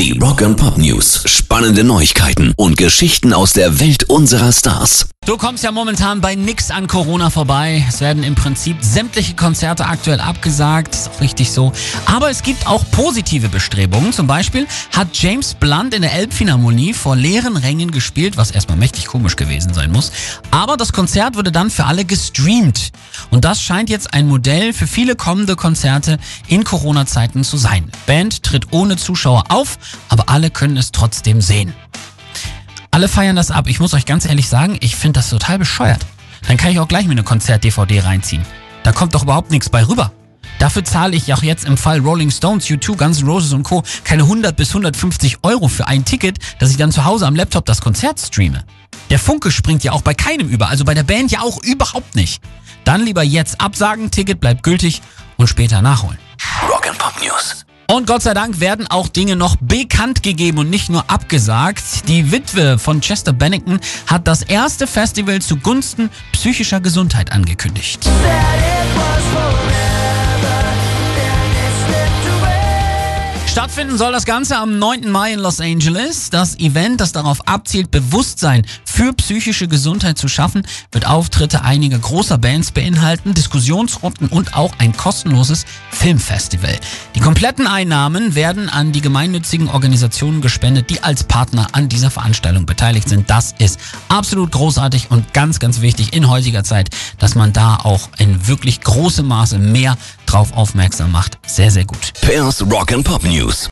Die Rock and Pop News. Spannende Neuigkeiten und Geschichten aus der Welt unserer Stars. Du kommst ja momentan bei nix an Corona vorbei. Es werden im Prinzip sämtliche Konzerte aktuell abgesagt. Ist auch richtig so. Aber es gibt auch positive Bestrebungen. Zum Beispiel hat James Blunt in der Elbphilharmonie vor leeren Rängen gespielt, was erstmal mächtig komisch gewesen sein muss. Aber das Konzert wurde dann für alle gestreamt. Und das scheint jetzt ein Modell für viele kommende Konzerte in Corona-Zeiten zu sein. Band tritt ohne Zuschauer auf, aber alle können es trotzdem sehen. Alle feiern das ab. Ich muss euch ganz ehrlich sagen, ich finde das total bescheuert. Dann kann ich auch gleich mir eine Konzert-DVD reinziehen. Da kommt doch überhaupt nichts bei rüber. Dafür zahle ich auch jetzt im Fall Rolling Stones, U2, Guns N' Roses und Co. keine 100 bis 150 Euro für ein Ticket, dass ich dann zu Hause am Laptop das Konzert streame. Der Funke springt ja auch bei keinem über, also bei der Band ja auch überhaupt nicht. Dann lieber jetzt absagen, Ticket bleibt gültig und später nachholen. Rock and Pop News. Und Gott sei Dank werden auch Dinge noch bekannt gegeben und nicht nur abgesagt. Die Witwe von Chester Bennington hat das erste Festival zugunsten psychischer Gesundheit angekündigt. Stattfinden soll das Ganze am 9. Mai in Los Angeles. Das Event, das darauf abzielt, Bewusstsein für psychische Gesundheit zu schaffen, wird Auftritte einiger großer Bands beinhalten, Diskussionsrunden und auch ein kostenloses Filmfestival. Die kompletten Einnahmen werden an die gemeinnützigen Organisationen gespendet, die als Partner an dieser Veranstaltung beteiligt sind. Das ist absolut großartig und ganz, ganz wichtig in heutiger Zeit, dass man da auch in wirklich großem Maße mehr drauf aufmerksam macht. Sehr, sehr gut. Pairs Rock and Pop News.